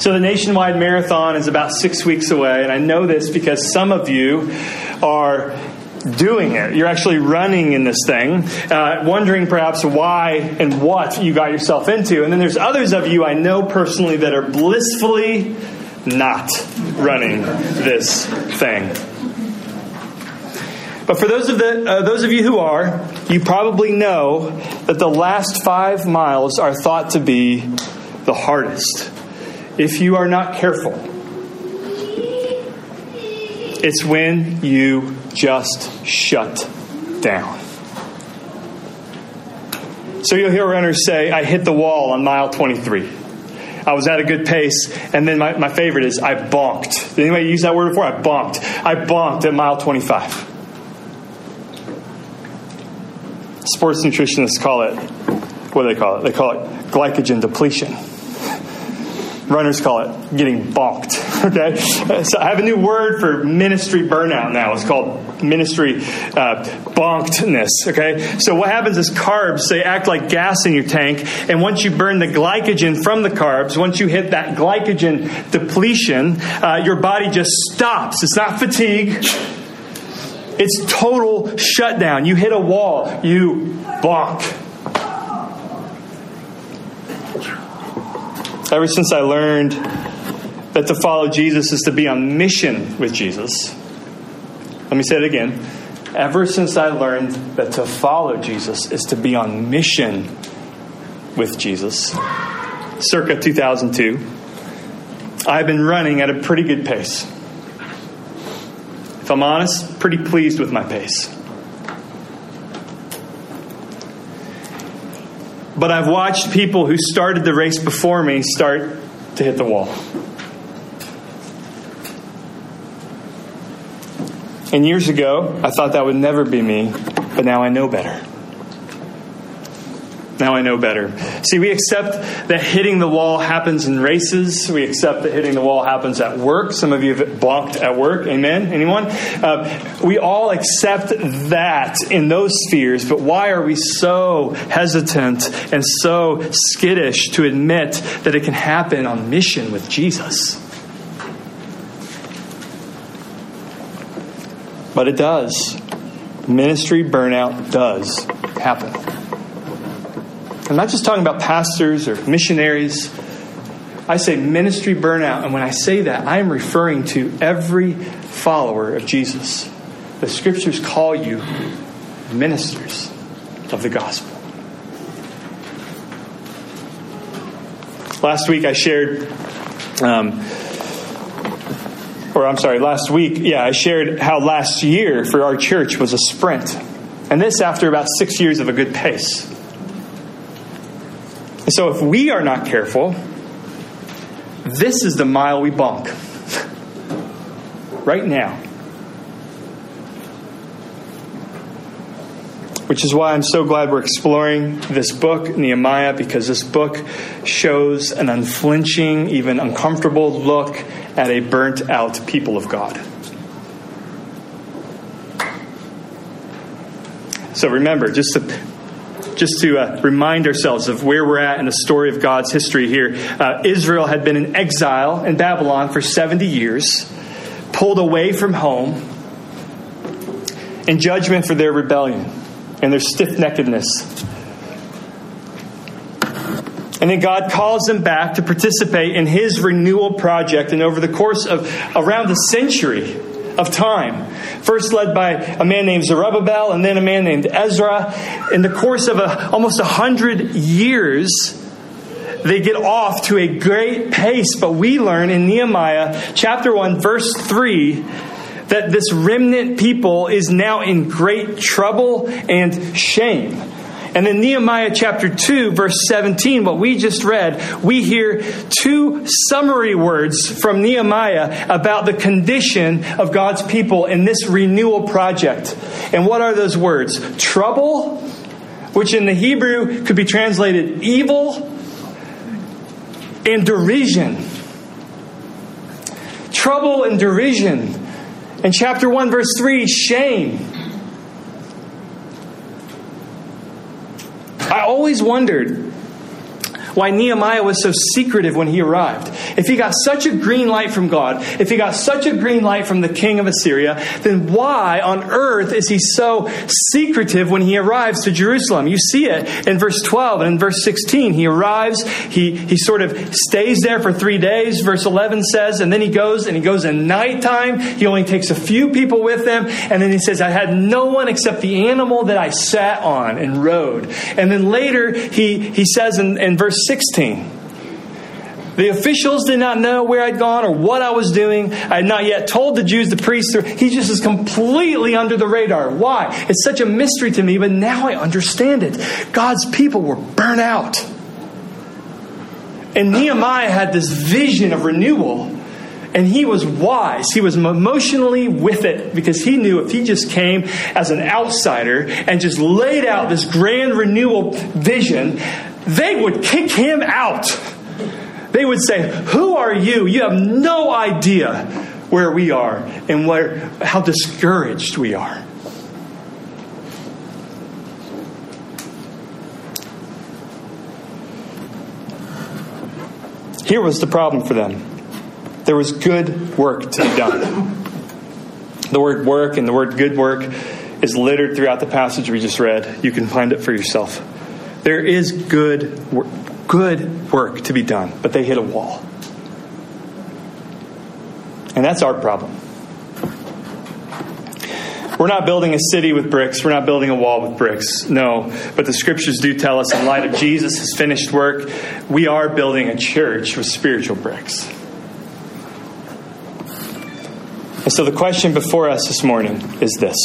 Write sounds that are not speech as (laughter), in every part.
So, the nationwide marathon is about six weeks away, and I know this because some of you are doing it. You're actually running in this thing, uh, wondering perhaps why and what you got yourself into. And then there's others of you I know personally that are blissfully not running this thing. But for those of, the, uh, those of you who are, you probably know that the last five miles are thought to be the hardest. If you are not careful, it's when you just shut down. So you'll hear runners say, I hit the wall on mile 23. I was at a good pace, and then my, my favorite is I bonked. Did anybody use that word before? I bonked. I bonked at mile 25. Sports nutritionists call it, what do they call it? They call it glycogen depletion. Runners call it getting bonked. (laughs) Okay? So I have a new word for ministry burnout now. It's called ministry uh, bonkedness. Okay? So what happens is carbs, they act like gas in your tank. And once you burn the glycogen from the carbs, once you hit that glycogen depletion, uh, your body just stops. It's not fatigue. It's total shutdown. You hit a wall, you bonk. Ever since I learned that to follow Jesus is to be on mission with Jesus, let me say it again. Ever since I learned that to follow Jesus is to be on mission with Jesus, circa 2002, I've been running at a pretty good pace. If I'm honest, pretty pleased with my pace. But I've watched people who started the race before me start to hit the wall. And years ago, I thought that would never be me, but now I know better. Now I know better. See, we accept that hitting the wall happens in races. We accept that hitting the wall happens at work. Some of you have blocked at work. Amen? Anyone? Uh, we all accept that in those spheres, but why are we so hesitant and so skittish to admit that it can happen on mission with Jesus? But it does. Ministry burnout does happen. I'm not just talking about pastors or missionaries. I say ministry burnout, and when I say that, I am referring to every follower of Jesus. The scriptures call you ministers of the gospel. Last week I shared, um, or I'm sorry, last week, yeah, I shared how last year for our church was a sprint. And this after about six years of a good pace. And so if we are not careful, this is the mile we bunk right now. Which is why I'm so glad we're exploring this book, Nehemiah, because this book shows an unflinching, even uncomfortable look at a burnt out people of God. So remember, just to just to uh, remind ourselves of where we're at in the story of God's history here. Uh, Israel had been in exile in Babylon for 70 years, pulled away from home in judgment for their rebellion and their stiff neckedness. And then God calls them back to participate in his renewal project. And over the course of around a century, of time. First led by a man named Zerubbabel and then a man named Ezra. In the course of a, almost a hundred years, they get off to a great pace. But we learn in Nehemiah chapter 1, verse 3, that this remnant people is now in great trouble and shame. And in Nehemiah chapter 2, verse 17, what we just read, we hear two summary words from Nehemiah about the condition of God's people in this renewal project. And what are those words? Trouble, which in the Hebrew could be translated evil, and derision. Trouble and derision. In chapter 1, verse 3, shame. I always wondered why Nehemiah was so secretive when he arrived. If he got such a green light from God, if he got such a green light from the king of Assyria, then why on earth is he so secretive when he arrives to Jerusalem? You see it in verse 12 and in verse 16. He arrives, he, he sort of stays there for three days, verse 11 says, and then he goes and he goes at nighttime. He only takes a few people with him, and then he says, I had no one except the animal that I sat on and rode. And then later he, he says in, in verse 16, the officials did not know where I'd gone or what I was doing. I had not yet told the Jews, the priests. He just is completely under the radar. Why? It's such a mystery to me, but now I understand it. God's people were burnt out. And Nehemiah had this vision of renewal. And he was wise. He was emotionally with it because he knew if he just came as an outsider and just laid out this grand renewal vision, they would kick him out. They would say, Who are you? You have no idea where we are and where, how discouraged we are. Here was the problem for them there was good work to be done. The word work and the word good work is littered throughout the passage we just read. You can find it for yourself. There is good good work to be done, but they hit a wall. And that's our problem. We're not building a city with bricks. We're not building a wall with bricks. No. But the scriptures do tell us, in light of Jesus' finished work, we are building a church with spiritual bricks. And so the question before us this morning is this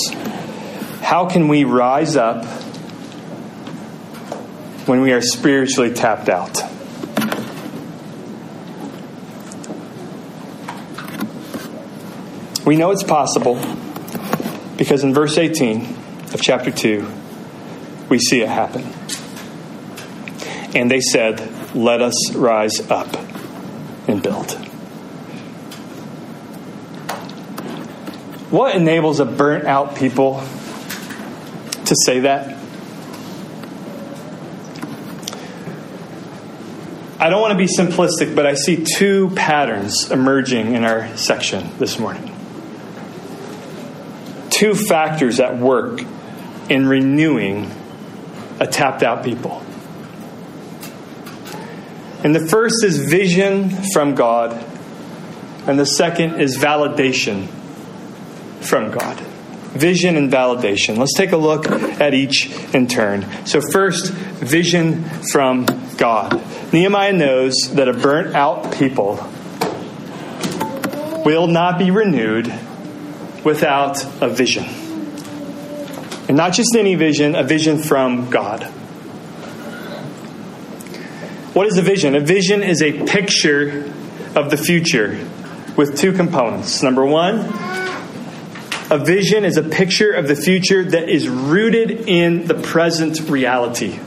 How can we rise up when we are spiritually tapped out. We know it's possible because in verse 18 of chapter 2, we see it happen. And they said, Let us rise up and build. What enables a burnt out people to say that? I don't want to be simplistic, but I see two patterns emerging in our section this morning. Two factors at work in renewing a tapped out people. And the first is vision from God, and the second is validation from God. Vision and validation. Let's take a look at each in turn. So, first, vision from God. Nehemiah knows that a burnt out people will not be renewed without a vision. And not just any vision, a vision from God. What is a vision? A vision is a picture of the future with two components. Number one, a vision is a picture of the future that is rooted in the present reality.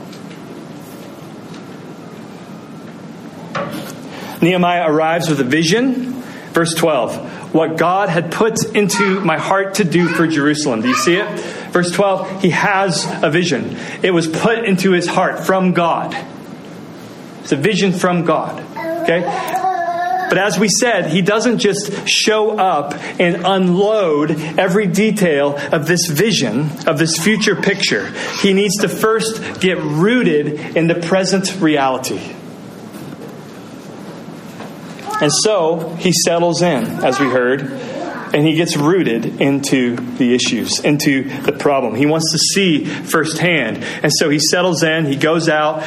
Nehemiah arrives with a vision. Verse 12, what God had put into my heart to do for Jerusalem. Do you see it? Verse 12, he has a vision. It was put into his heart from God. It's a vision from God. Okay? But as we said, he doesn't just show up and unload every detail of this vision, of this future picture. He needs to first get rooted in the present reality. And so he settles in, as we heard, and he gets rooted into the issues, into the problem. He wants to see firsthand. And so he settles in, he goes out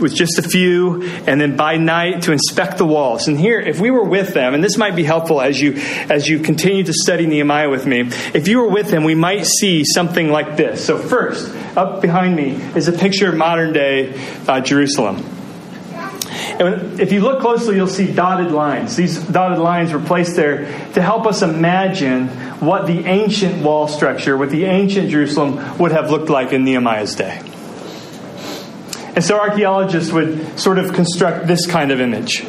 with just a few, and then by night to inspect the walls. And here, if we were with them, and this might be helpful as you as you continue to study Nehemiah with me, if you were with them, we might see something like this. So first, up behind me is a picture of modern day uh, Jerusalem. And if you look closely, you'll see dotted lines. These dotted lines were placed there to help us imagine what the ancient wall structure, what the ancient Jerusalem would have looked like in Nehemiah's day. And so archaeologists would sort of construct this kind of image.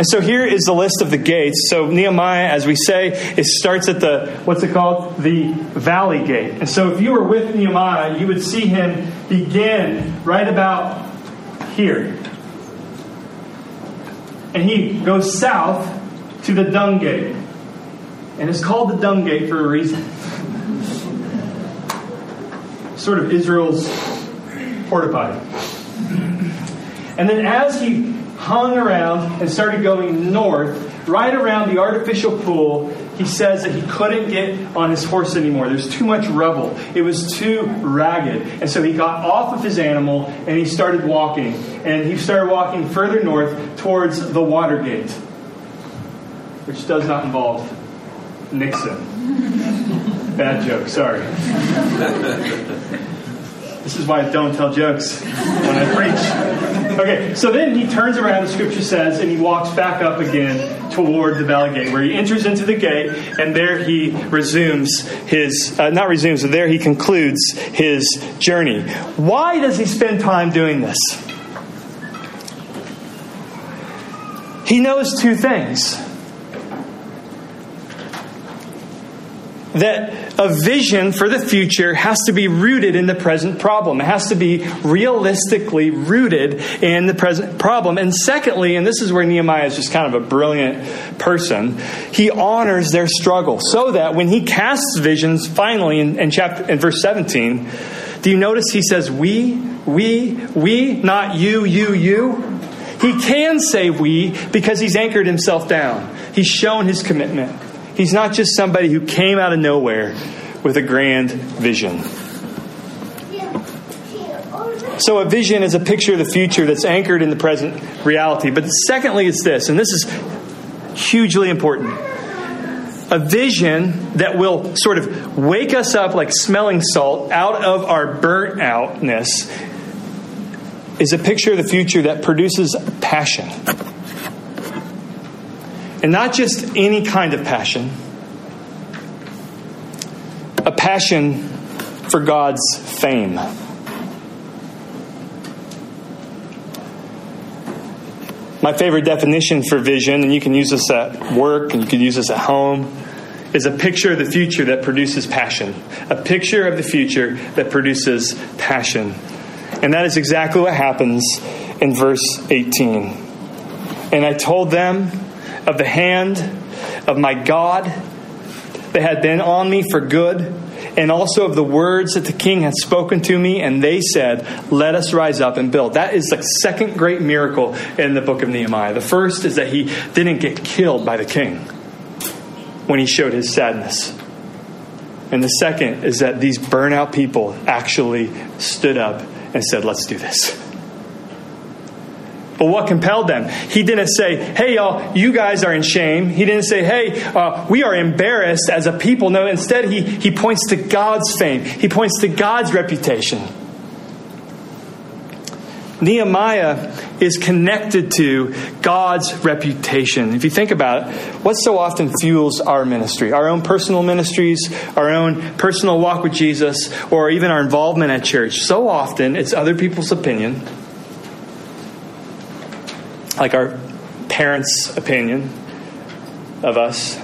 And so here is the list of the gates. So Nehemiah, as we say, it starts at the, what's it called? The valley gate. And so if you were with Nehemiah, you would see him begin right about here. And he goes south to the dung gate. And it's called the dung gate for a reason. sort of Israel's porta potty. And then as he hung around and started going north, right around the artificial pool, he says that he couldn't get on his horse anymore. There's too much rubble. It was too ragged. And so he got off of his animal and he started walking. And he started walking further north towards the water gate, which does not involve Nixon. (laughs) Bad joke, sorry. (laughs) This is why I don't tell jokes when I preach. Okay, so then he turns around, the scripture says, and he walks back up again toward the valley gate, where he enters into the gate, and there he resumes his, uh, not resumes, but there he concludes his journey. Why does he spend time doing this? He knows two things. That a vision for the future has to be rooted in the present problem. It has to be realistically rooted in the present problem. And secondly, and this is where Nehemiah is just kind of a brilliant person, he honors their struggle so that when he casts visions, finally in, in chapter in verse 17, do you notice he says, We, we, we, not you, you, you? He can say we because he's anchored himself down. He's shown his commitment. He's not just somebody who came out of nowhere with a grand vision. So, a vision is a picture of the future that's anchored in the present reality. But secondly, it's this, and this is hugely important a vision that will sort of wake us up like smelling salt out of our burnt outness is a picture of the future that produces passion. And not just any kind of passion, a passion for God's fame. My favorite definition for vision, and you can use this at work and you can use this at home, is a picture of the future that produces passion. A picture of the future that produces passion. And that is exactly what happens in verse 18. And I told them of the hand of my God that had been on me for good, and also of the words that the king had spoken to me, and they said, Let us rise up and build. That is the second great miracle in the book of Nehemiah. The first is that he didn't get killed by the king when he showed his sadness. And the second is that these burnout people actually stood up and said, Let's do this. But what compelled them? He didn't say, hey, y'all, you guys are in shame. He didn't say, hey, uh, we are embarrassed as a people. No, instead, he, he points to God's fame, he points to God's reputation. Nehemiah is connected to God's reputation. If you think about it, what so often fuels our ministry? Our own personal ministries, our own personal walk with Jesus, or even our involvement at church. So often it's other people's opinion like our parents' opinion of us.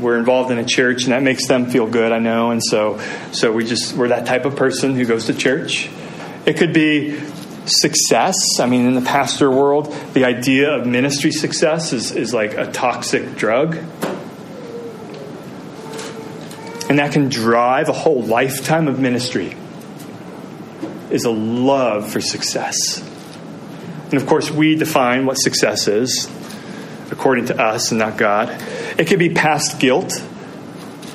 We're involved in a church, and that makes them feel good. I know, and so so we just we're that type of person who goes to church. It could be success. I mean, in the pastor world, the idea of ministry success is, is like a toxic drug. And that can drive a whole lifetime of ministry, is a love for success. And of course, we define what success is according to us and not God. It could be past guilt,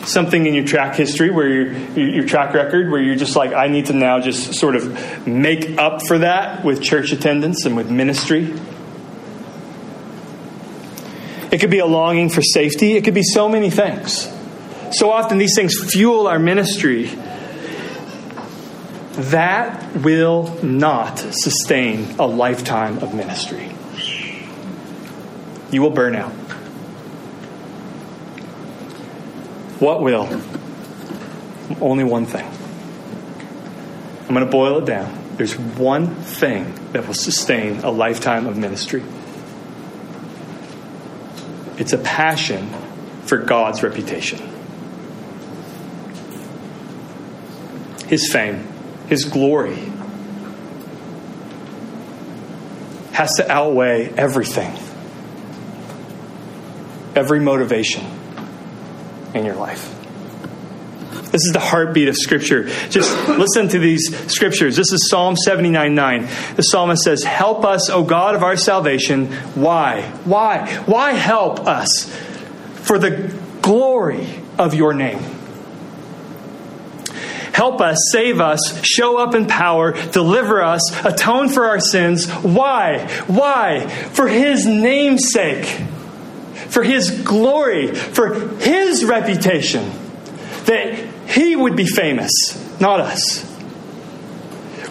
something in your track history where your, your track record where you're just like, I need to now just sort of make up for that with church attendance and with ministry. It could be a longing for safety. It could be so many things. So often these things fuel our ministry that will not sustain a lifetime of ministry. You will burn out. What will? Only one thing. I'm going to boil it down. There's one thing that will sustain a lifetime of ministry. it's a passion for God's reputation. His fame, His glory has to outweigh everything, every motivation in your life. This is the heartbeat of Scripture. Just listen to these Scriptures. This is Psalm 79 9. The psalmist says, Help us, O God of our salvation. Why? Why? Why help us? For the glory of your name. Help us, save us, show up in power, deliver us, atone for our sins. Why? Why? For His name's sake, for His glory, for His reputation, that he would be famous, not us.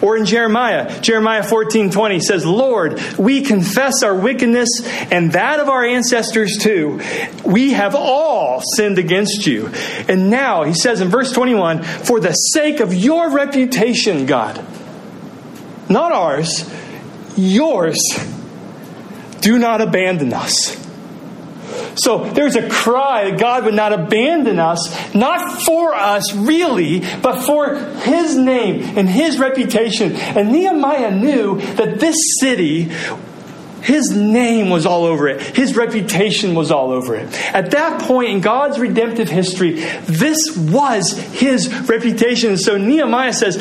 Or in Jeremiah, Jeremiah 14 20 says, Lord, we confess our wickedness and that of our ancestors too. We have all sinned against you. And now, he says in verse 21, for the sake of your reputation, God, not ours, yours, do not abandon us. So there's a cry that God would not abandon us, not for us really, but for His name and His reputation. And Nehemiah knew that this city his name was all over it. His reputation was all over it. At that point in God's redemptive history, this was his reputation. And so Nehemiah says,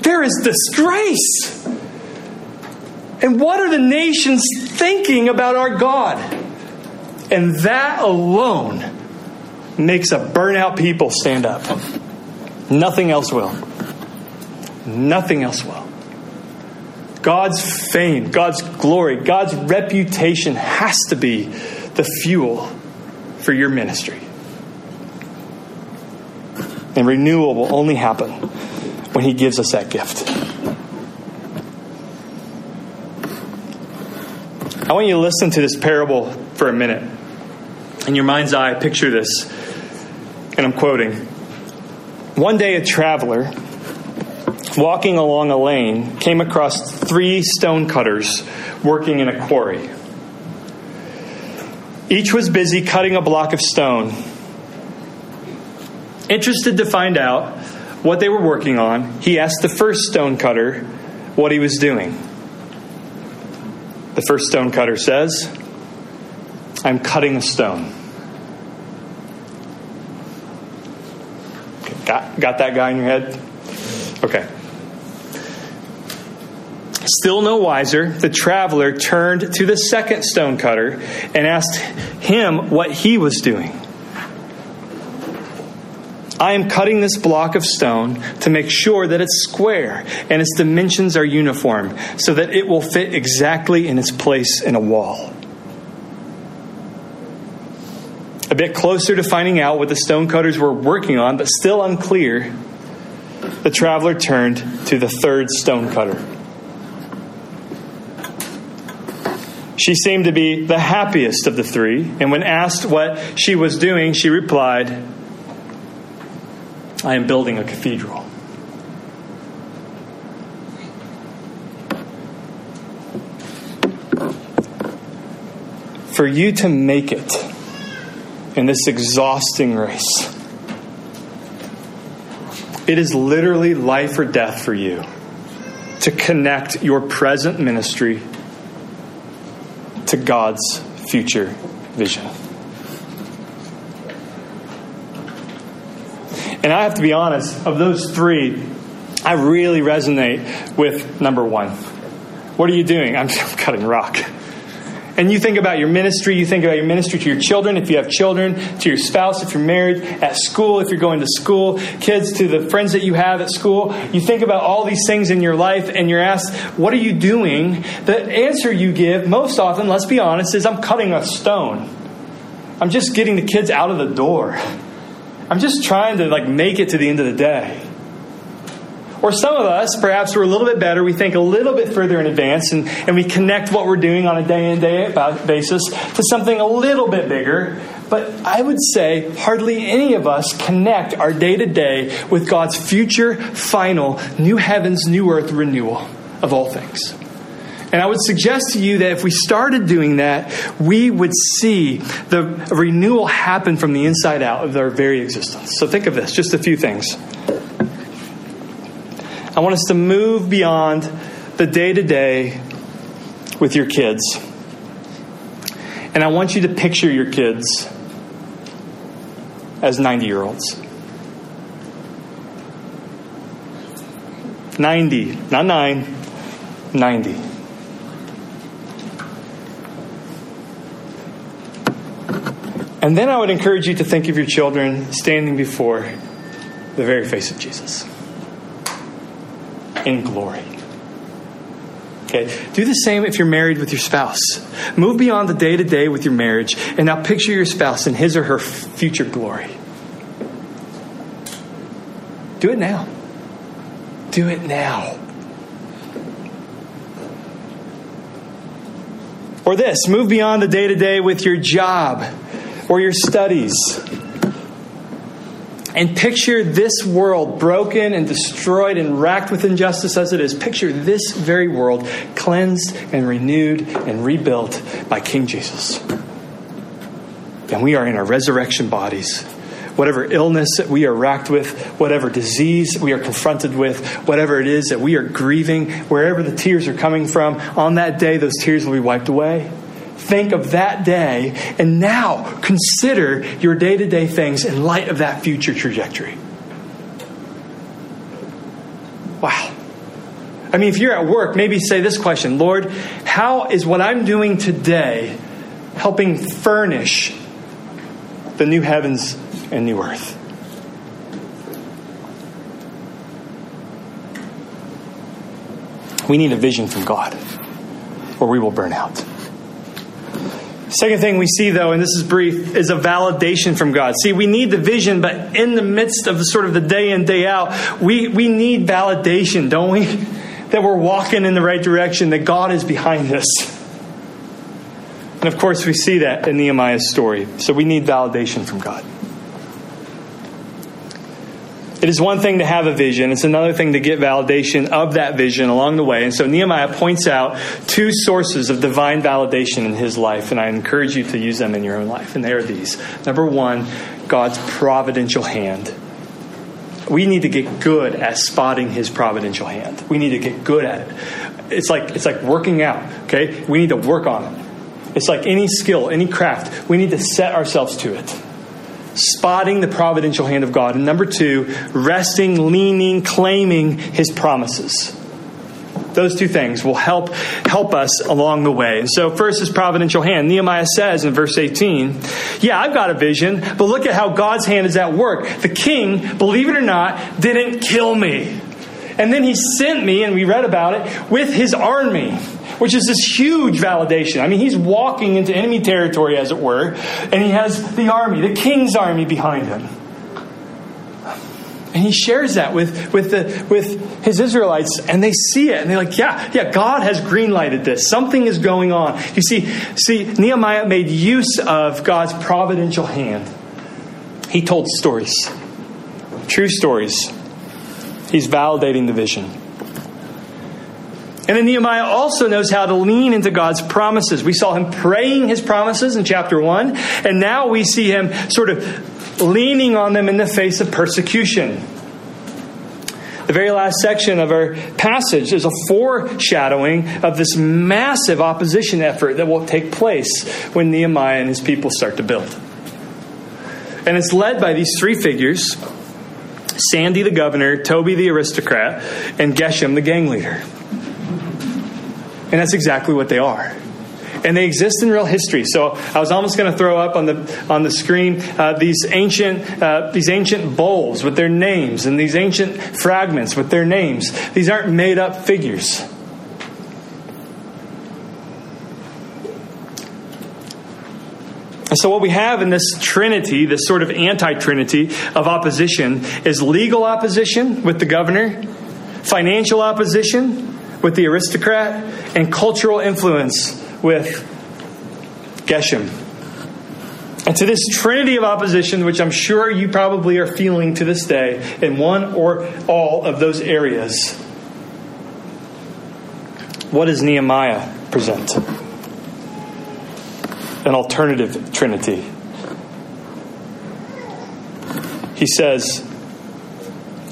There is disgrace. And what are the nations thinking about our God? And that alone makes a burnout people stand up. Nothing else will. Nothing else will. God's fame, God's glory, God's reputation has to be the fuel for your ministry. And renewal will only happen when He gives us that gift. I want you to listen to this parable for a minute in your mind's eye, picture this. And I'm quoting One day, a traveler walking along a lane came across three stonecutters working in a quarry. Each was busy cutting a block of stone. Interested to find out what they were working on, he asked the first stonecutter what he was doing. The first stonecutter says, I'm cutting a stone. Got, that guy in your head? Okay. Still no wiser, the traveler turned to the second stonecutter and asked him what he was doing. I am cutting this block of stone to make sure that it's square and its dimensions are uniform so that it will fit exactly in its place in a wall. A bit closer to finding out what the stonecutters were working on, but still unclear, the traveler turned to the third stonecutter. She seemed to be the happiest of the three, and when asked what she was doing, she replied, I am building a cathedral. For you to make it, in this exhausting race. It is literally life or death for you to connect your present ministry to God's future vision. And I have to be honest, of those three, I really resonate with number one. What are you doing? I'm, (laughs) cutting rock. And you think about your ministry, you think about your ministry to your children, if you have children, to your spouse, if you're married, at school, if you're going to school, kids, to the friends that you have at school. You think about all these things in your life and you're asked, What are you doing? The answer you give most often, let's be honest, is I'm cutting a stone. I'm just getting the kids out of the door. I'm just trying to like make it to the end of the day. Or some of us, perhaps we're a little bit better, we think a little bit further in advance and, and we connect what we're doing on a day in, day out basis to something a little bit bigger. But I would say hardly any of us connect our day to day with God's future, final, new heavens, new earth renewal of all things. And I would suggest to you that if we started doing that, we would see the renewal happen from the inside out of our very existence. So think of this just a few things. I want us to move beyond the day to day with your kids. And I want you to picture your kids as 90 year olds. 90, not 9, 90. And then I would encourage you to think of your children standing before the very face of Jesus in glory. Okay, do the same if you're married with your spouse. Move beyond the day to day with your marriage and now picture your spouse in his or her future glory. Do it now. Do it now. Or this move beyond the day to day with your job or your studies. And picture this world broken and destroyed and racked with injustice as it is. Picture this very world cleansed and renewed and rebuilt by King Jesus. And we are in our resurrection bodies whatever illness that we are racked with, whatever disease we are confronted with, whatever it is that we are grieving, wherever the tears are coming from, on that day, those tears will be wiped away. Think of that day and now consider your day to day things in light of that future trajectory. Wow. I mean, if you're at work, maybe say this question Lord, how is what I'm doing today helping furnish the new heavens and new earth. We need a vision from God, or we will burn out. Second thing we see, though, and this is brief, is a validation from God. See, we need the vision, but in the midst of the sort of the day in, day out, we, we need validation, don't we? (laughs) That we're walking in the right direction, that God is behind us. And of course, we see that in Nehemiah's story. So we need validation from God. It is one thing to have a vision, it's another thing to get validation of that vision along the way. And so Nehemiah points out two sources of divine validation in his life, and I encourage you to use them in your own life. And they are these number one, God's providential hand. We need to get good at spotting his providential hand. We need to get good at it. It's like it's like working out, okay? We need to work on it. It's like any skill, any craft. We need to set ourselves to it spotting the providential hand of God. And number two, resting, leaning, claiming his promises. Those two things will help help us along the way. And so first is providential hand. Nehemiah says in verse 18, Yeah, I've got a vision, but look at how God's hand is at work. The king, believe it or not, didn't kill me. And then he sent me, and we read about it, with his army which is this huge validation. I mean, he's walking into enemy territory, as it were, and he has the army, the king's army behind him. And he shares that with, with, the, with his Israelites, and they see it, and they're like, yeah, yeah, God has greenlighted this. Something is going on. You see, see, Nehemiah made use of God's providential hand. He told stories, true stories. He's validating the vision. And then Nehemiah also knows how to lean into God's promises. We saw him praying his promises in chapter 1, and now we see him sort of leaning on them in the face of persecution. The very last section of our passage is a foreshadowing of this massive opposition effort that will take place when Nehemiah and his people start to build. And it's led by these three figures Sandy the governor, Toby the aristocrat, and Geshem the gang leader. And that's exactly what they are. And they exist in real history. So I was almost going to throw up on the on the screen uh, these ancient uh, these ancient bowls with their names and these ancient fragments with their names. These aren't made up figures. So, what we have in this trinity, this sort of anti trinity of opposition, is legal opposition with the governor, financial opposition with the aristocrat, and cultural influence with Geshem. And to this trinity of opposition, which I'm sure you probably are feeling to this day in one or all of those areas, what does Nehemiah present? An alternative Trinity. He says,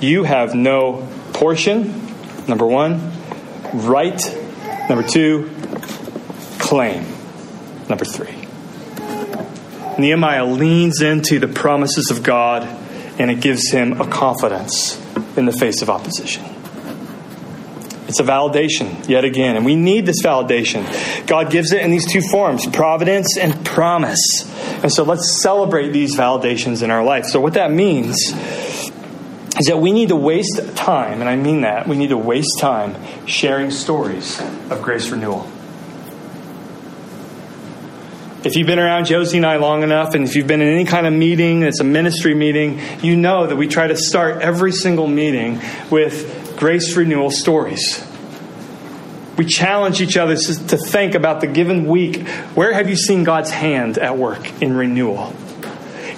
You have no portion, number one, right, number two, claim, number three. Nehemiah leans into the promises of God and it gives him a confidence in the face of opposition. It's a validation, yet again, and we need this validation. God gives it in these two forms providence and promise. And so let's celebrate these validations in our life. So, what that means is that we need to waste time, and I mean that, we need to waste time sharing stories of grace renewal. If you've been around Josie and I long enough, and if you've been in any kind of meeting it's a ministry meeting, you know that we try to start every single meeting with grace renewal stories. We challenge each other to think about the given week. Where have you seen God's hand at work in renewal?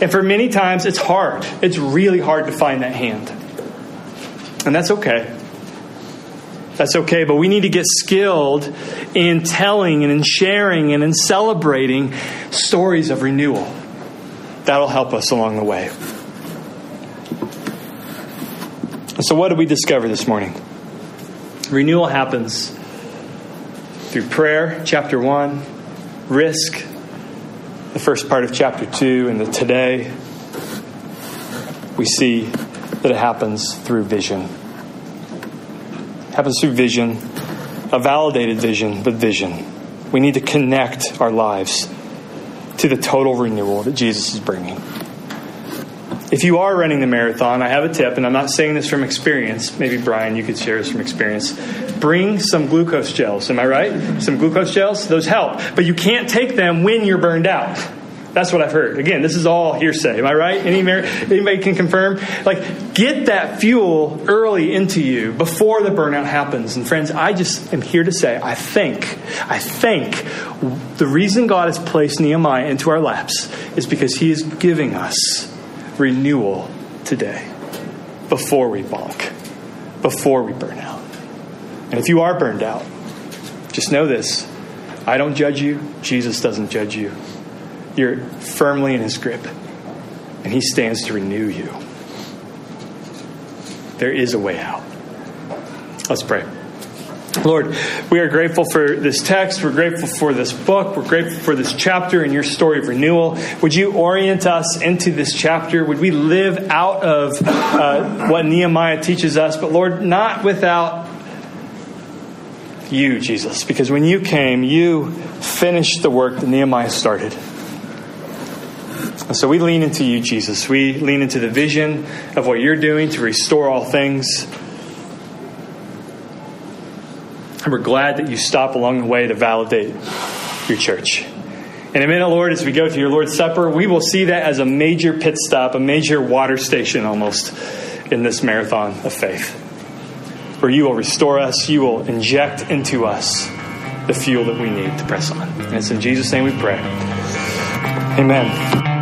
And for many times, it's hard. It's really hard to find that hand. And that's okay. That's okay, but we need to get skilled in telling and in sharing and in celebrating stories of renewal. That'll help us along the way. So, what did we discover this morning? Renewal happens through prayer, chapter 1, risk, the first part of chapter 2, and the today. We see that it happens through vision happens through vision, a validated vision, but vision. We need to connect our lives to the total renewal that Jesus is bringing. If you are running the marathon, I have a tip, and I'm not saying this from experience. Maybe Brian, you could share this from experience. Bring some glucose gels. Am I right? Some glucose gels? Those help. But you can't take them when you're burned out. That's what I've heard. Again, this is all hearsay. Am I right? Any, anybody can confirm? Like, get that fuel early into you before the burnout happens. And friends, I just am here to say, I think, I think the reason God has placed Nehemiah into our laps is because he is giving us renewal today before we balk, before we burn out. And if you are burned out, just know this I don't judge you, Jesus doesn't judge you. You're firmly in his grip, and he stands to renew you. There is a way out. Let's pray. Lord, we are grateful for this text. We're grateful for this book. We're grateful for this chapter in your story of renewal. Would you orient us into this chapter? Would we live out of uh, what Nehemiah teaches us? But Lord, not without you, Jesus, because when you came, you finished the work that Nehemiah started. And so we lean into you, Jesus. We lean into the vision of what you're doing to restore all things. And we're glad that you stop along the way to validate your church. In a minute, Lord, as we go to your Lord's Supper, we will see that as a major pit stop, a major water station almost in this marathon of faith, where you will restore us, you will inject into us the fuel that we need to press on. And it's in Jesus' name we pray. Amen.